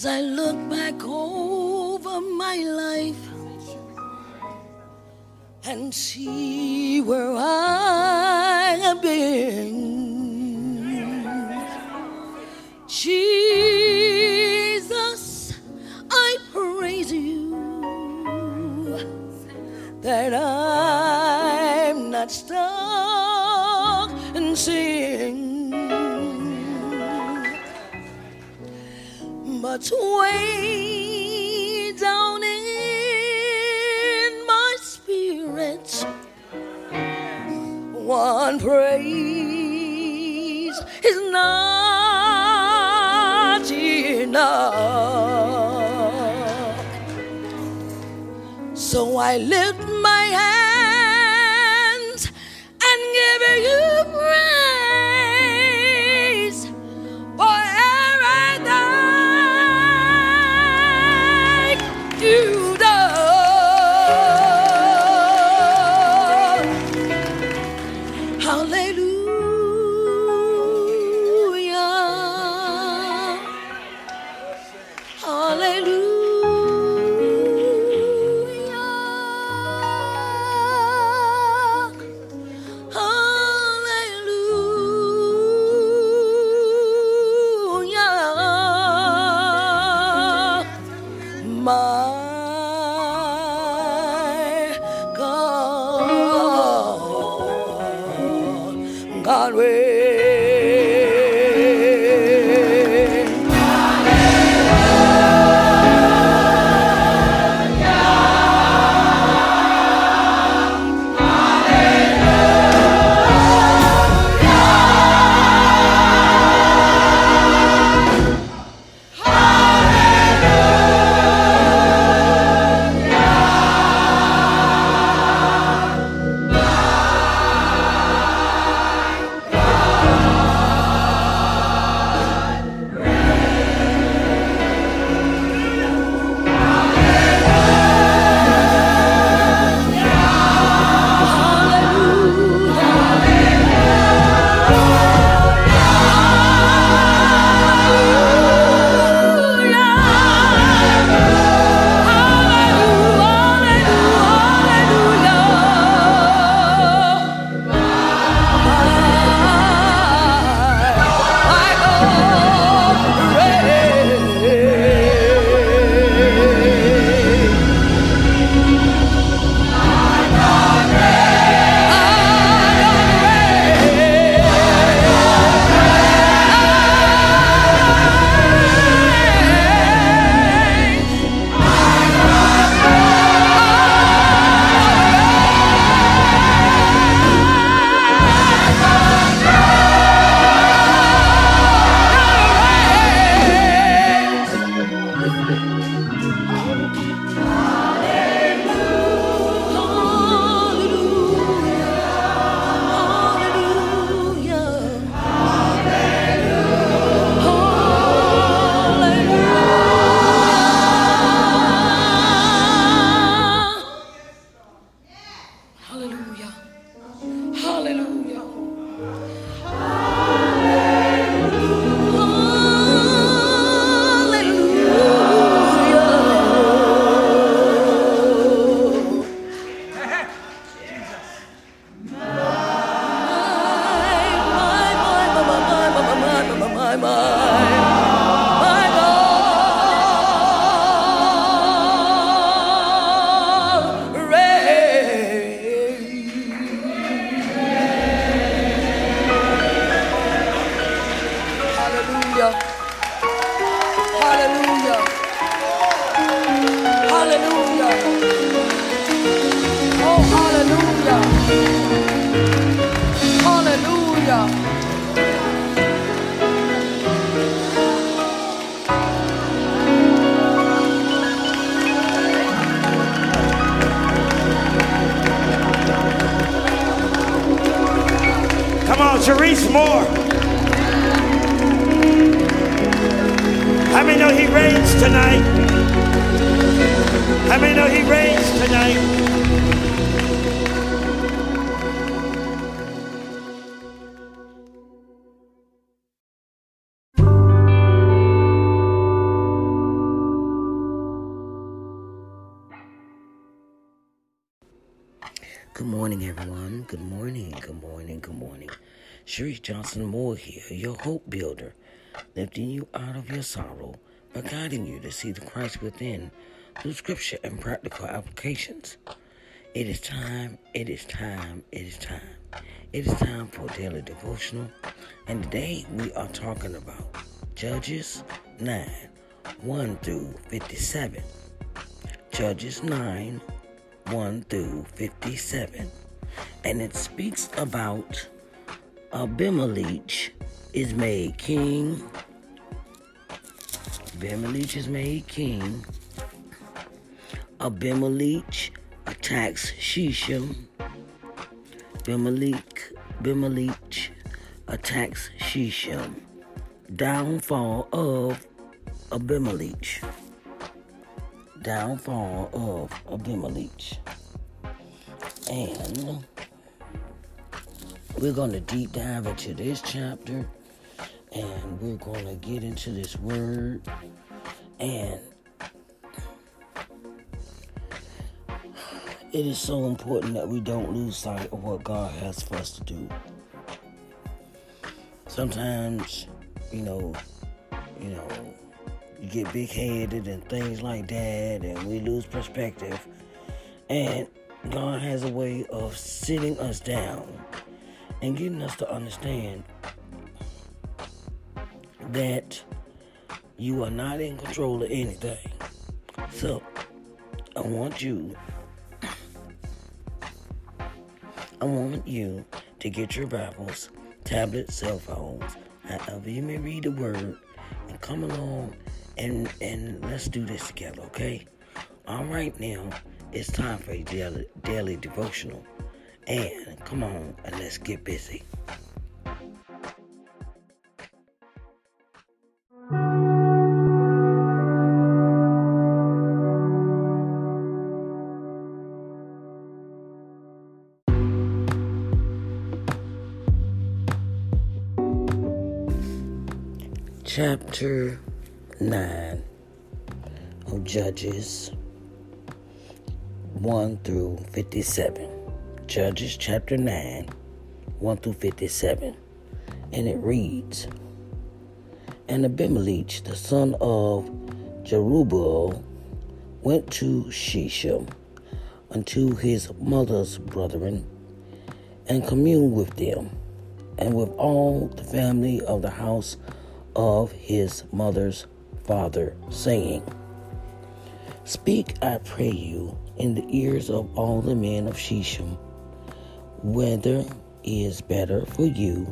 As I look back over my life and see where I have been. I lift know he reigns tonight. Good morning, everyone. Good morning, good morning, good morning. Sharice Johnson Moore here, your hope builder, lifting you out of your sorrow, but guiding you to see the Christ within through scripture and practical applications. It is time, it is time, it is time. It is time for daily devotional, and today we are talking about Judges 9 1 through 57. Judges 9 1 through 57. And it speaks about Abimelech is made king. Abimelech is made king. Abimelech attacks Shechem. Abimelech, Abimelech attacks Shechem. Downfall of Abimelech. Downfall of Abimelech. And we're going to deep dive into this chapter and we're going to get into this word and it is so important that we don't lose sight of what God has for us to do. Sometimes, you know, you know, you get big headed and things like that, and we lose perspective. And God has a way of sitting us down and getting us to understand that you are not in control of anything. So, I want you, I want you to get your Bibles, tablets, cell phones, however you may read the word, and come along and and let's do this together, okay? All right, now it's time for a daily, daily devotional, and come on and let's get busy. Chapter 9 of Judges 1 through 57. Judges chapter 9, 1 through 57. And it reads And Abimelech, the son of Jerubbaal, went to Shechem unto his mother's brethren and communed with them and with all the family of the house of his mother's father, saying, Speak, I pray you, in the ears of all the men of Shechem, whether is better for you,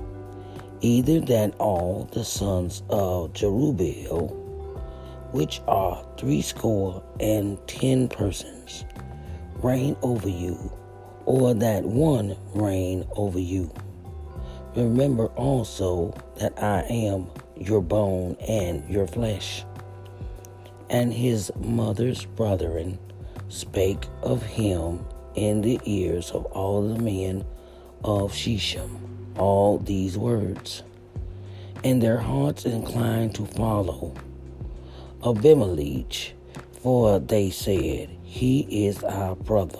either than all the sons of Jerubbaal, which are threescore and ten persons, reign over you, or that one reign over you. Remember also that I am your bone and your flesh. And his mother's brethren spake of him in the ears of all the men of Shechem all these words. And their hearts inclined to follow Abimelech, for they said, He is our brother.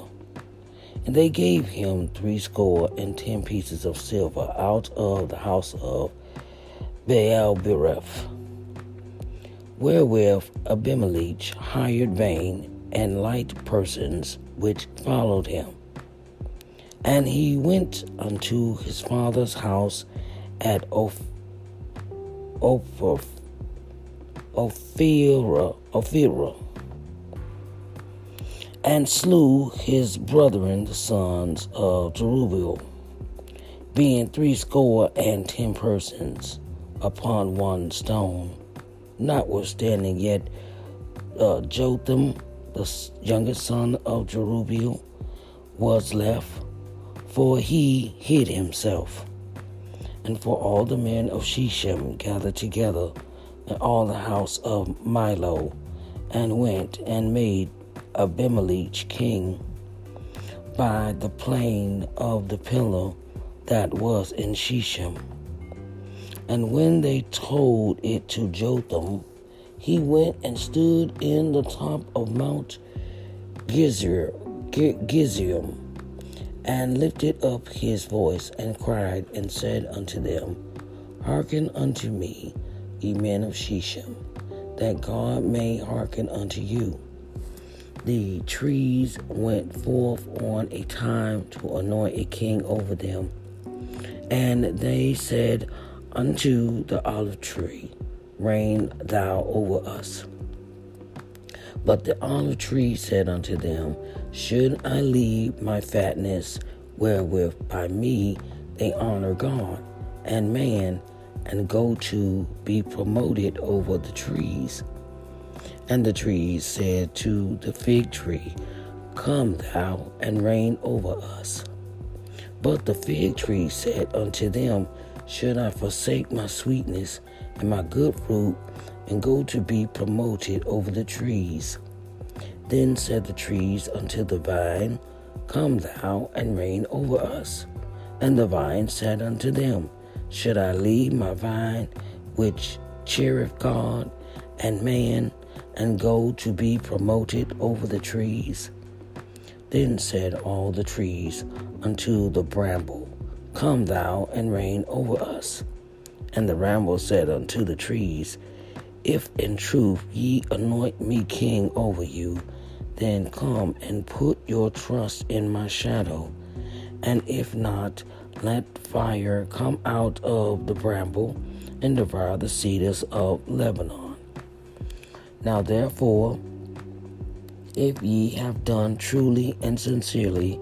And they gave him threescore and ten pieces of silver out of the house of Baal Berith, wherewith Abimelech hired vain and light persons which followed him. And he went unto his father's house at Oph- Oph- Ophira, Ophira, and slew his brethren, the sons of Jerubbaal, being threescore and ten persons upon one stone. Notwithstanding, yet uh, Jotham, the youngest son of Jerubbaal, was left, for he hid himself. And for all the men of Shechem gathered together, and all the house of Millo, and went and made Abimelech king by the plain of the pillar that was in Shechem. And when they told it to Jotham, he went and stood in the top of Mount Gizium, and lifted up his voice and cried and said unto them, Hearken unto me, ye men of Shechem, that God may hearken unto you. The trees went forth on a time to anoint a king over them. And they said unto the olive tree, Reign thou over us. But the olive tree said unto them, Should I leave my fatness, wherewith by me they honor God and man, and go to be promoted over the trees? And the trees said to the fig tree, Come thou and reign over us. But the fig tree said unto them, Should I forsake my sweetness and my good fruit, and go to be promoted over the trees? Then said the trees unto the vine, Come thou and reign over us. And the vine said unto them, Should I leave my vine, which cheereth God and man, and go to be promoted over the trees? Then said all the trees unto the bramble, Come thou and reign over us. And the bramble said unto the trees, If in truth ye anoint me king over you, then come and put your trust in my shadow. And if not, let fire come out of the bramble and devour the cedars of Lebanon. Now therefore, if ye have done truly and sincerely,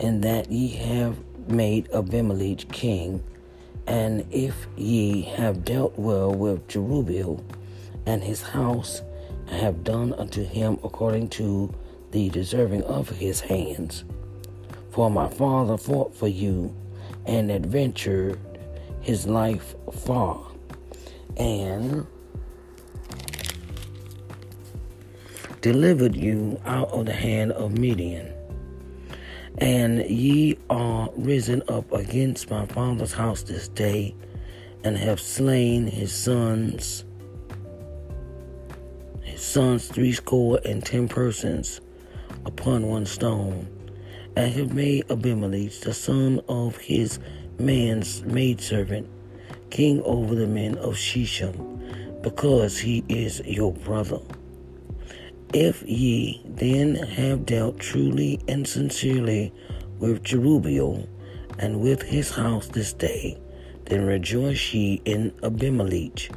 and that ye have made Abimelech king, and if ye have dealt well with Jerubbaal and his house, and have done unto him according to the deserving of his hands. For my father fought for you and adventured his life far, and delivered you out of the hand of Midian. And ye are risen up against my father's house this day, and have slain his sons, his sons threescore and ten persons upon one stone, and have made Abimelech, the son of his man's maidservant, king over the men of Shechem, because he is your brother. If ye then have dealt truly and sincerely with Jerubbaal and with his house this day, then rejoice ye in Abimelech,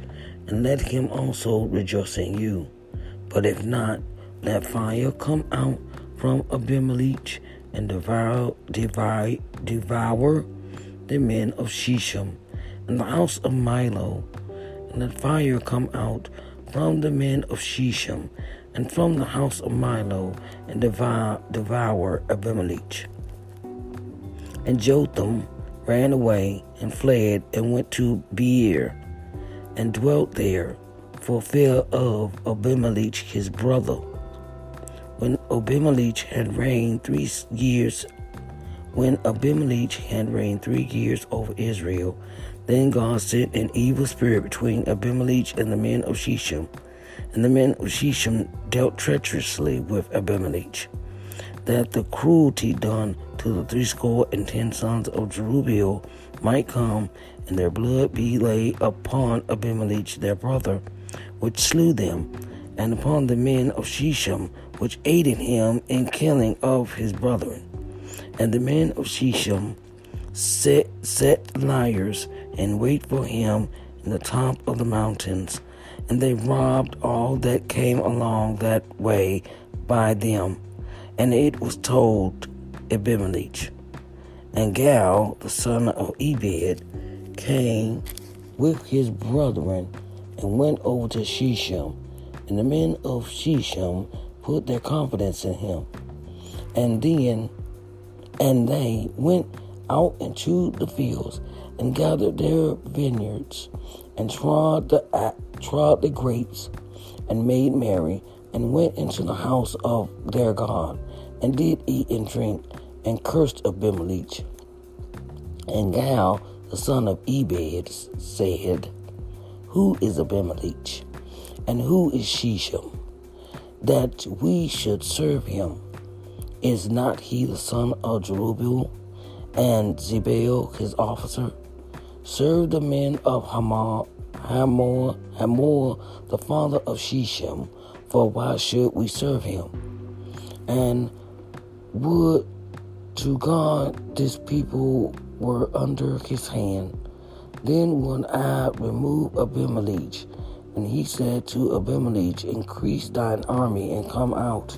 and let him also rejoice in you. But if not, let fire come out from Abimelech and devour, devour, devour the men of Shechem and the house of Millo. And let fire come out from the men of Shechem and from the house of Millo and devour, Abimelech. And Jotham ran away and fled and went to Beer and dwelt there for fear of Abimelech his brother. When Abimelech had reigned three years, when Abimelech had reigned three years over Israel, then God sent an evil spirit between Abimelech and the men of Shechem and the men of Shechem dealt treacherously with Abimelech, that the cruelty done to the threescore and ten sons of Jerubbaal might come, and their blood be laid upon Abimelech their brother, which slew them, and upon the men of Shechem, which aided him in killing of his brethren. And the men of Shechem set, set liars and wait for him in the top of the mountains and they robbed all that came along that way by them. And it was told Abimelech. And Gal, the son of Ebed, came with his brethren and went over to Shechem. And the men of Shechem put their confidence in him. And then, and they went out into the fields and gathered their vineyards and trod the trod the grapes, and made merry, and went into the house of their God, and did eat and drink, and cursed Abimelech. And Gal, the son of Ebed, said, Who is Abimelech, and who is Shechem, that we should serve him? Is not he the son of Jerubbaal? And Zebul, his officer? Serve the men of Hamor, Hamor, Hamor, the father of Shechem, for why should we serve him? And would to God this people were under his hand. Then would I remove Abimelech. And he said to Abimelech, Increase thine army and come out.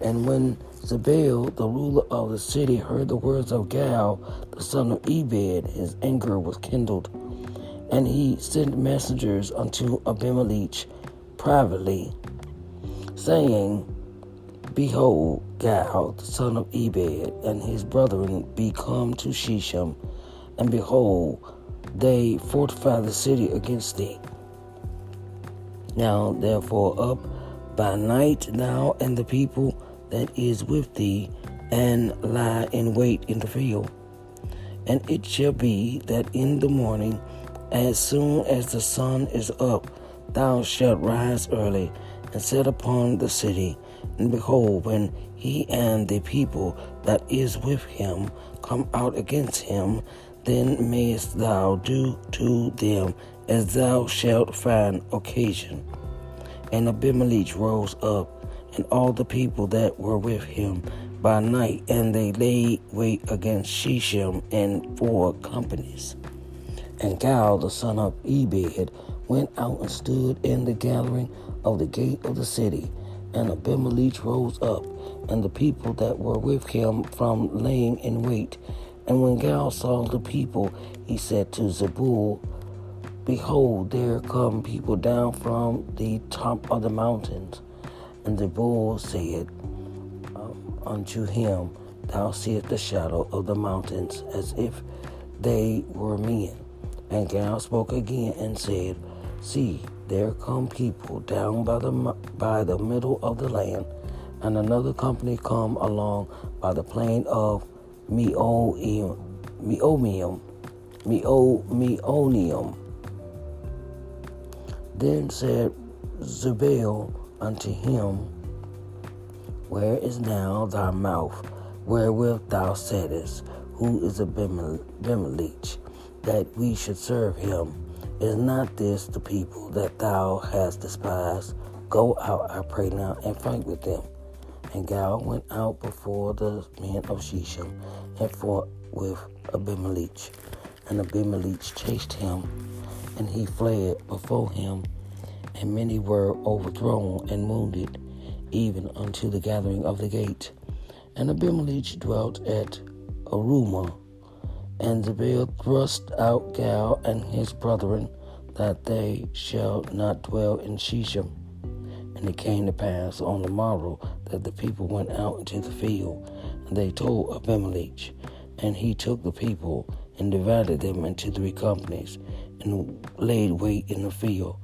And when Zebul, the ruler of the city, heard the words of Gal, the son of Ebed, his anger was kindled. And he sent messengers unto Abimelech privately, saying, Behold, Gal, the son of Ebed, and his brethren be come to Shechem, and behold, they fortify the city against thee. Now therefore up by night thou and the people that is with thee, and lie in wait in the field. And it shall be that in the morning, as soon as the sun is up, thou shalt rise early and set upon the city. And behold, when he and the people that is with him come out against him, then mayest thou do to them as thou shalt find occasion. And Abimelech rose up, and all the people that were with him by night, and they laid wait against Shechem in four companies. And Gal, the son of Ebed, went out and stood in the gathering of the gate of the city. And Abimelech rose up, and the people that were with him from laying in wait. And when Gal saw the people, he said to Zebul, Behold, there come people down from the top of the mountains. And Zebul said um, unto him, Thou seest the shadow of the mountains as if they were men. And Gal spoke again and said, See, there come people down by the by the middle of the land, and another company come along by the plain of Meomium, Meomium, Meonium. Then said Zebul unto him, Where is now thy mouth, wherewith thou saidest, Who is Abimelech, that we should serve him? Is not this the people that thou hast despised? Go out, I pray now, and fight with them. And Gal went out before the men of Shechem and fought with Abimelech. And Abimelech chased him and he fled before him, and many were overthrown and wounded, even unto the gathering of the gate. And Abimelech dwelt at Arumah, and Zebul thrust out Gal and his brethren, that they shall not dwell in Shechem. And it came to pass on the morrow that the people went out into the field, and they told Abimelech, and he took the people and divided them into three companies, and laid wait in the field,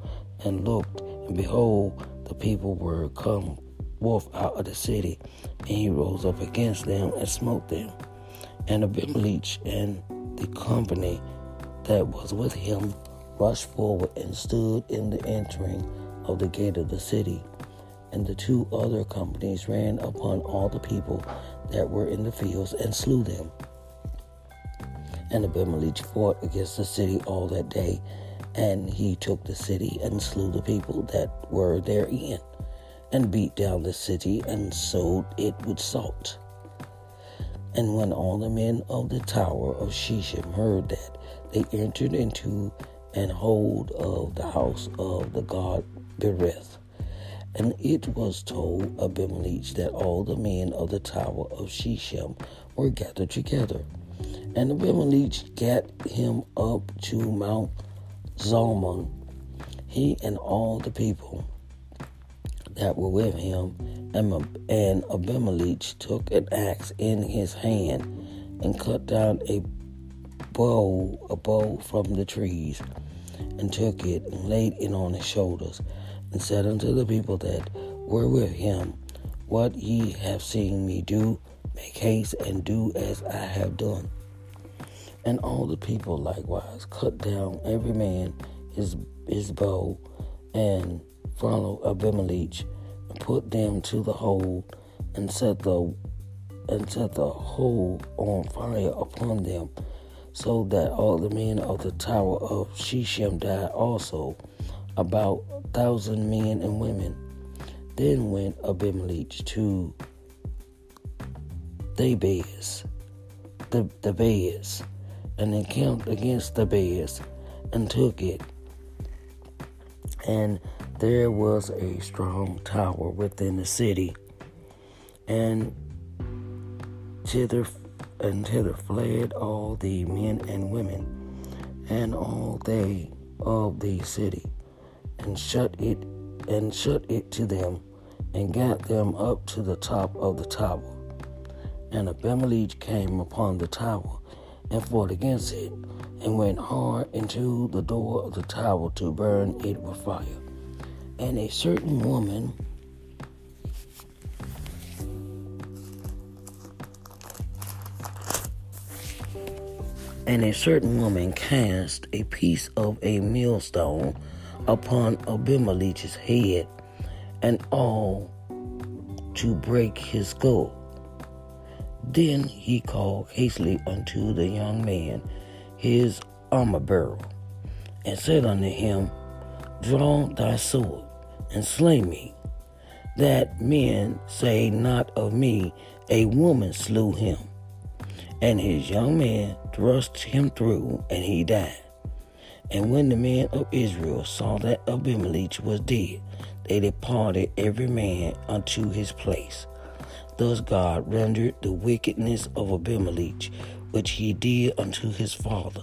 and looked, and behold, the people were come forth out of the city, and he rose up against them and smote them. And Abimelech and the company that was with him rushed forward and stood in the entering of the gate of the city. And the two other companies ran upon all the people that were in the fields and slew them. And Abimelech fought against the city all that day, and he took the city and slew the people that were therein, and beat down the city and sowed it with salt. And when all the men of the tower of Shechem heard that, they entered into an hold of the house of the god Berith. And it was told Abimelech that all the men of the tower of Shechem were gathered together. And Abimelech gat him up to Mount Zalmon, he and all the people that were with him. And Abimelech took an axe in his hand and cut down a bow, a bow from the trees, and took it and laid it on his shoulders, and said unto the people that were with him, What ye have seen me do, make haste and do as I have done. And all the people likewise cut down every man his his bow, and followed Abimelech, and put them to the hold, and set the and set the whole on fire upon them, so that all the men of the tower of Shechem died also, about a thousand men and women. Then went Abimelech to Thebez, the, the Bez, and encamped against Thebez, and took it. And there was a strong tower within the city, and thither and thither fled all the men and women, and all they of the city, and shut it and shut it to them, and got them up to the top of the tower. And Abimelech came upon the tower, and fought against it, and went hard into the door of the tower to burn it with fire. And a certain woman And a certain woman cast a piece of a millstone upon Abimelech's head, and all to break his skull. Then he called hastily unto the young man his armor bearer, and said unto him, Draw thy sword, and slay me, that men say not of me, a woman slew him. And his young man thrust him through, and he died. And when the men of Israel saw that Abimelech was dead, they departed every man unto his place. Thus God rendered the wickedness of Abimelech, which he did unto his father,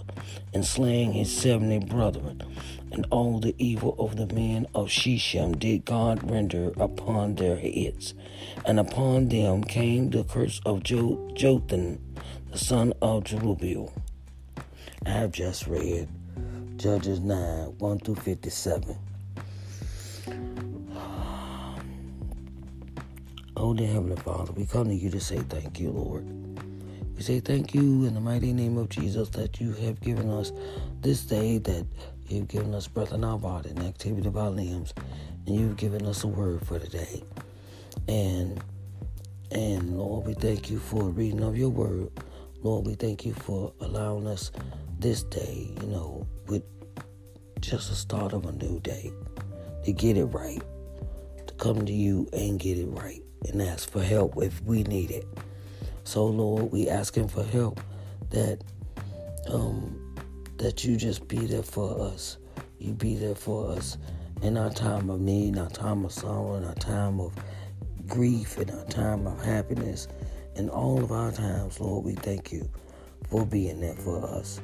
in slaying his seventy brethren, and all the evil of the men of Shechem did God render upon their heads. And upon them came the curse of Jotham, the son of Jerubbaal. I have just read Judges 9 1 through 57. Oh, dear Heavenly Father, we come to you to say thank you, Lord. We say thank you in the mighty name of Jesus that you have given us this day, that you've given us breath in our body and activity of our limbs, and you've given us a word for today. And and Lord, we thank you for reading of your word. Lord, we thank you for allowing us this day, you know, with just the start of a new day, to get it right, to come to you and get it right, and ask for help if we need it. So, Lord, we asking for help that um, that you just be there for us. You be there for us in our time of need, in our time of sorrow, in our time of grief, in our time of happiness in all of our times, Lord, we thank you for being there for us.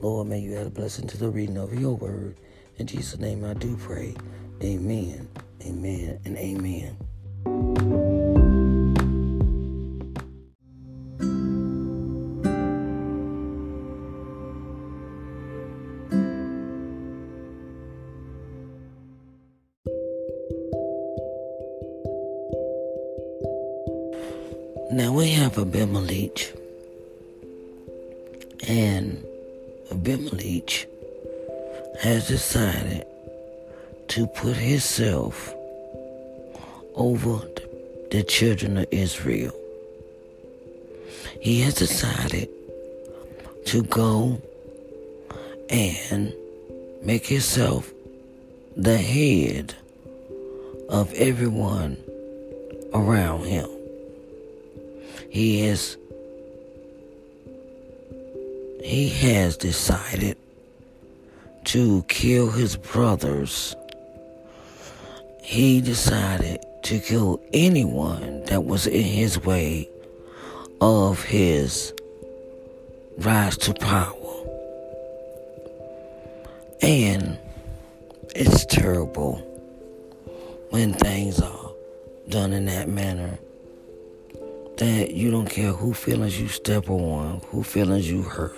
Lord, may you add a blessing to the reading of your word. In Jesus' name I do pray. Amen, amen, and amen. Himself over the children of Israel. He has decided to go and make himself the head of everyone around him. He is he has decided to kill his brothers. He decided to kill anyone that was in his way of his rise to power. And it's terrible when things are done in that manner that you don't care who feelings you step on, who feelings you hurt,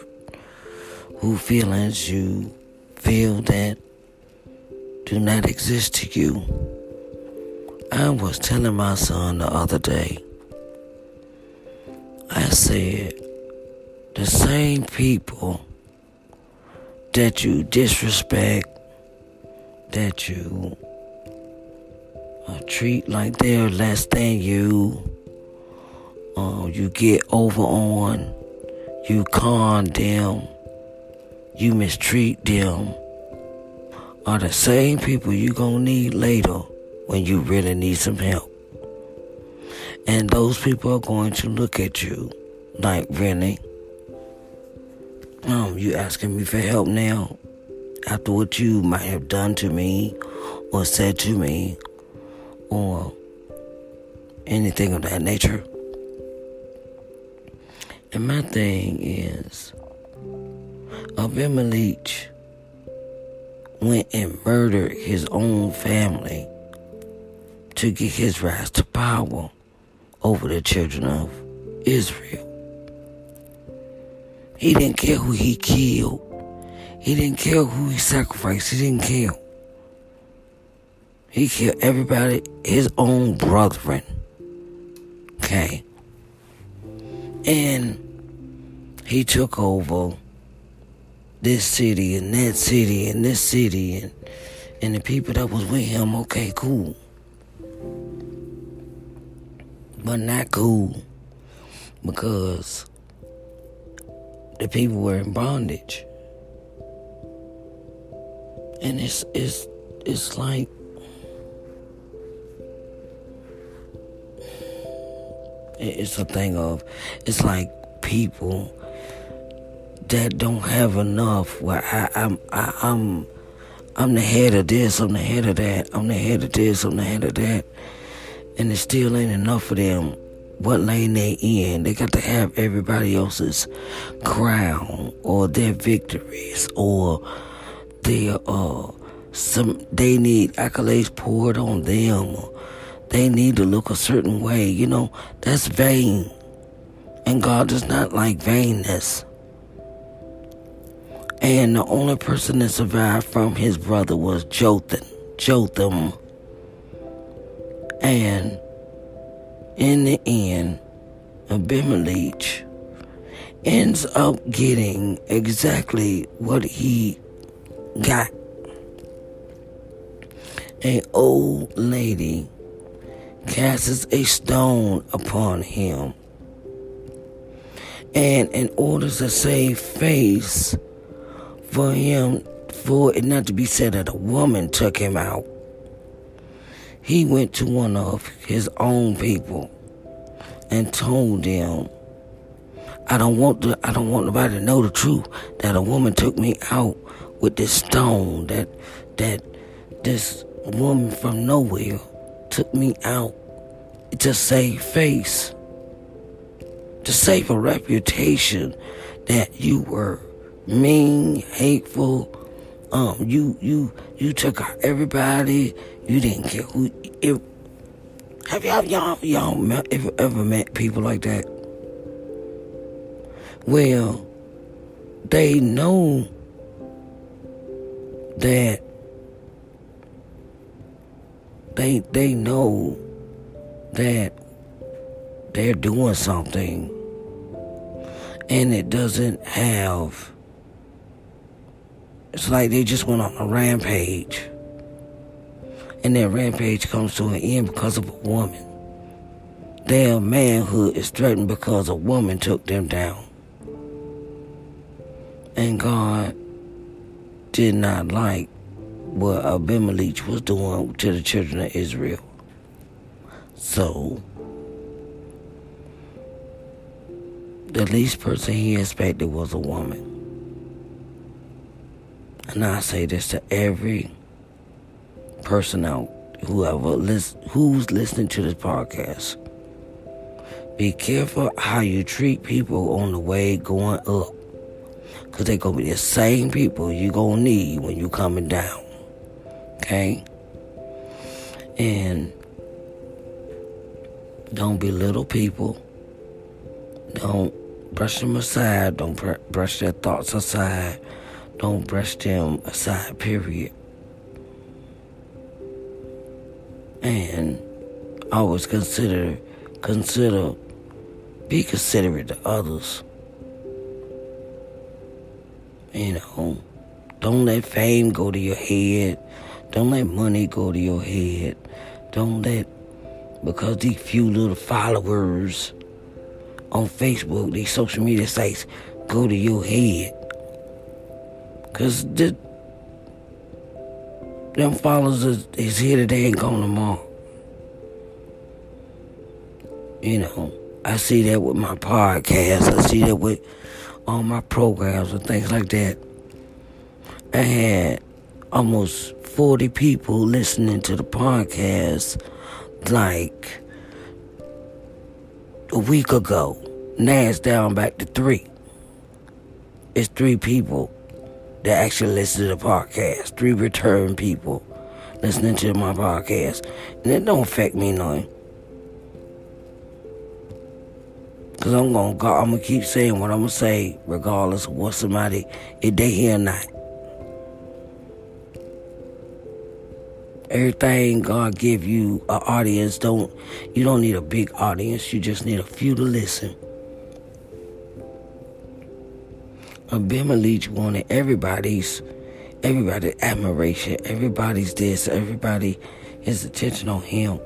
who feelings you feel that do not exist to you. I was telling my son the other day, I said, the same people that you disrespect, that you uh, treat like they're less than you, uh, you get over on, you con them, you mistreat them, are the same people you're gonna need later when you really need some help. And those people are going to look at you like, really? Um, you asking me for help now? After what you might have done to me or said to me or anything of that nature. And my thing is, Abimelech went and murdered his own family to get his rise to power over the children of Israel. He didn't care who he killed. He didn't care who he sacrificed. He didn't care. He killed everybody, his own brethren. Okay. And he took over this city and that city and this city and and the people that was with him, okay, cool. But not cool because the people were in bondage. And it's it's it's like it's a thing of it's like people that don't have enough where I, I'm I, I'm I'm the head of this, I'm the head of that, I'm the head of this, I'm the head of that. And it still ain't enough for them. What lane they in? They got to have everybody else's crown or their victories or their uh some they need accolades poured on them they need to look a certain way. You know, that's vain. And God does not like vainness. And the only person that survived from his brother was Jotham. Jotham. And in the end, Abimelech ends up getting exactly what he got. An old lady casts a stone upon him. And in order to save face for him, for it not to be said that a woman took him out, he went to one of his own people and told them, I don't want to, I don't want nobody to know the truth that a woman took me out with this stone that that this woman from nowhere took me out to save face, to save a reputation that you were mean, hateful. Um, you you you took out everybody. You didn't care who. If, have y'all y'all y'all met, ever, ever met people like that? Well, they know that they they know that they're doing something and it doesn't have it's like they just went on a rampage and their rampage comes to an end because of a woman. Their manhood is threatened because a woman took them down. And god did not like what abimelech was doing to the children of israel. So, the least person he expected was a woman. And I say this to every person out, whoever list, who's listening to this podcast. Be careful how you treat people on the way going up. Because they're going to be the same people you're going to need when you're coming down. Okay? And don't belittle people. Don't brush them aside. Don't br- brush their thoughts aside. Don't brush them aside, period. And always consider, consider, be considerate to others. You know, don't let fame go to your head. Don't let money go to your head. Don't let because these few little followers on Facebook, these social media sites, go to your head. Cause the, them followers is, is here today and gone tomorrow. You know, I see that with my podcast. I see that with all my programs and things like that. I had almost 40 people listening to the podcast like a week ago. Now it's down back to three. It's three people that actually listen to the podcast. Three return people listening to my podcast. And it don't affect me none. Cause I'm gonna go, I'm gonna keep saying what I'm gonna say, regardless of what somebody if they hear or not. Everything God give you an audience don't you don't need a big audience, you just need a few to listen. Abimelech wanted everybody's everybody's admiration, everybody's this, everybody his attention on him.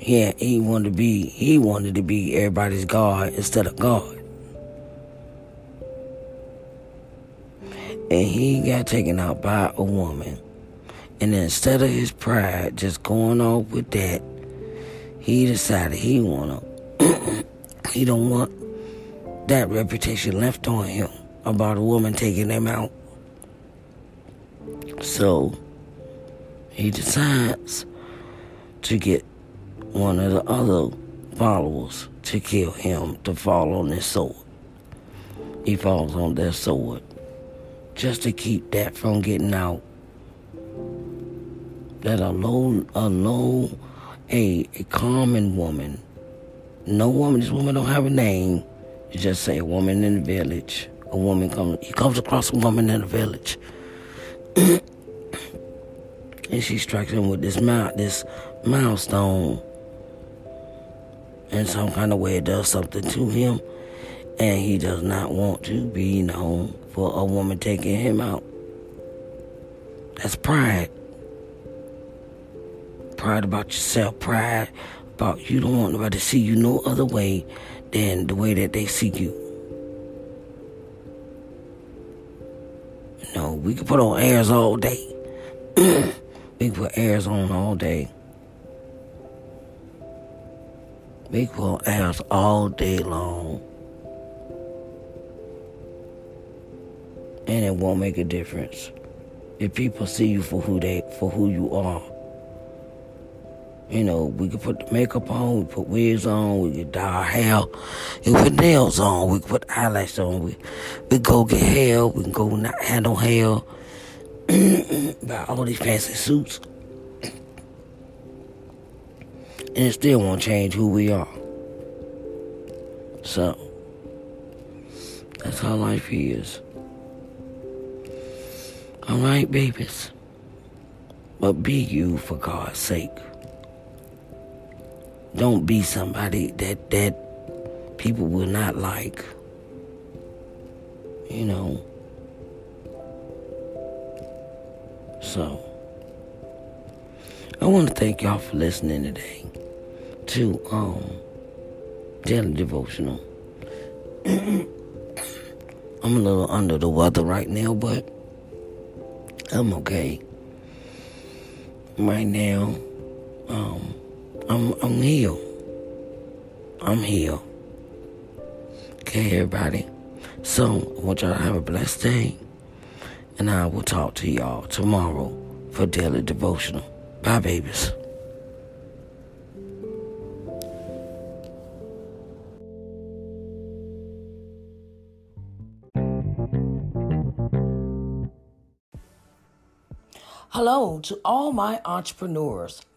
Yeah, he wanted to be he wanted to be everybody's God instead of God. and he got taken out by a woman. And instead of his pride just going off with that, he decided he wanna he don't want that reputation left on him about a woman taking him out. So he decides to get one of the other followers to kill him to fall on his sword. He falls on their sword just to keep that from getting out. That a low, a low, a, a common woman, no woman, this woman don't have a name. You just say a woman in the village. A woman comes, he comes across a woman in the village. and she strikes him with this mount, this milestone. In some kind of way, it does something to him and he does not want to be known for a woman taking him out. That's pride. Pride about yourself, pride about you don't want nobody to see you no other way than the way that they see you. No, we can put on airs all day. we can put airs on all day. We can put on airs all day long. and it won't make a difference if people see you for who they for who you are. You know, we can put the makeup on, we put wigs on, we can dye our hair, we put nails on, we can put eyelashes on, we we go get hair, we can go not handle hair, buy all these fancy suits, and it still won't change who we are. So that's how life is. All right, babies. But be you for God's sake. Don't be somebody that that people will not like. You know. So, I want to thank y'all for listening today to um daily devotional. I'm a little under the weather right now, but I'm okay. Right now, um, I'm I'm healed. I'm healed. Okay, everybody. So I want y'all to have a blessed day. And I will talk to y'all tomorrow for daily devotional. Bye babies. Hello to all my entrepreneurs.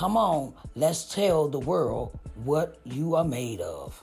Come on, let's tell the world what you are made of.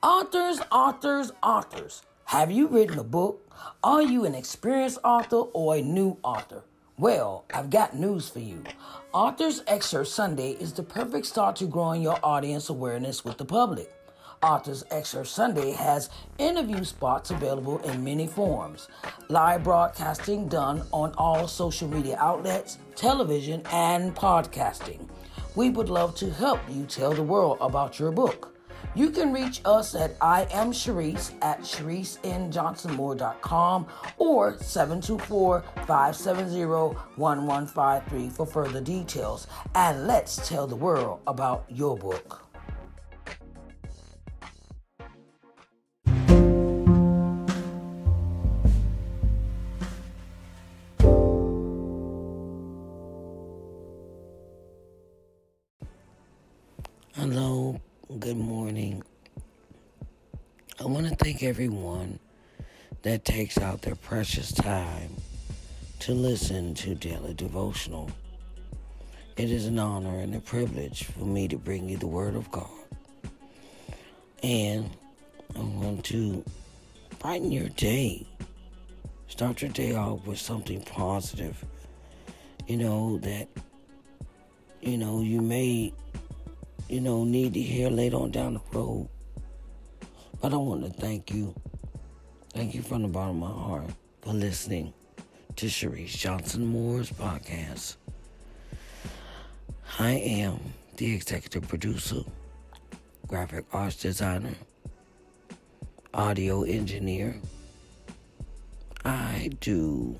Authors, authors, authors. Have you written a book? Are you an experienced author or a new author? Well, I've got news for you. Authors Excerpt Sunday is the perfect start to growing your audience awareness with the public. Authors Excerpt Sunday has interview spots available in many forms. Live broadcasting done on all social media outlets, television, and podcasting. We would love to help you tell the world about your book. You can reach us at I am Sharice at ShariceNJohnsonMoore.com or 724-570-1153 for further details. And let's tell the world about your book. That takes out their precious time to listen to Daily Devotional. It is an honor and a privilege for me to bring you the Word of God. And I want to brighten your day. Start your day off with something positive. You know, that, you know, you may you know, need to hear later on down the road. But I want to thank you. Thank you from the bottom of my heart for listening to Sharice Johnson Moore's podcast. I am the executive producer, graphic arts designer, audio engineer. I do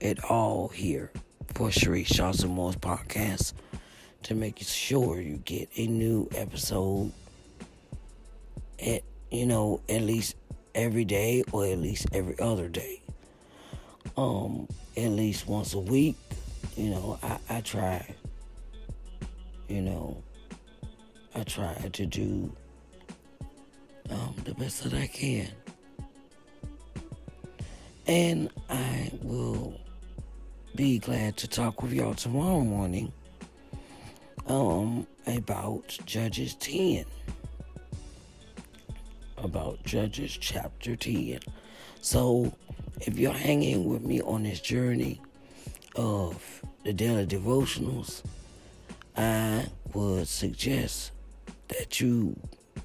it all here for Sharice Johnson Moore's podcast to make sure you get a new episode at you know at least every day or at least every other day um at least once a week you know i, I try you know i try to do um, the best that i can and i will be glad to talk with y'all tomorrow morning um about Judges 10. About Judges chapter 10. So if you're hanging with me on this journey of the daily devotionals, I would suggest that you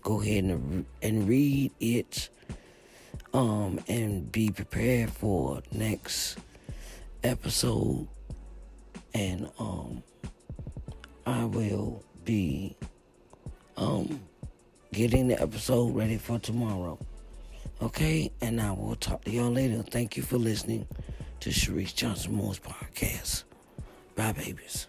go ahead and, and read it um, and be prepared for next episode. And um, I will be um, getting the episode ready for tomorrow. Okay, and I will talk to y'all later. Thank you for listening to Sharice Johnson Moore's podcast. Bye, babies.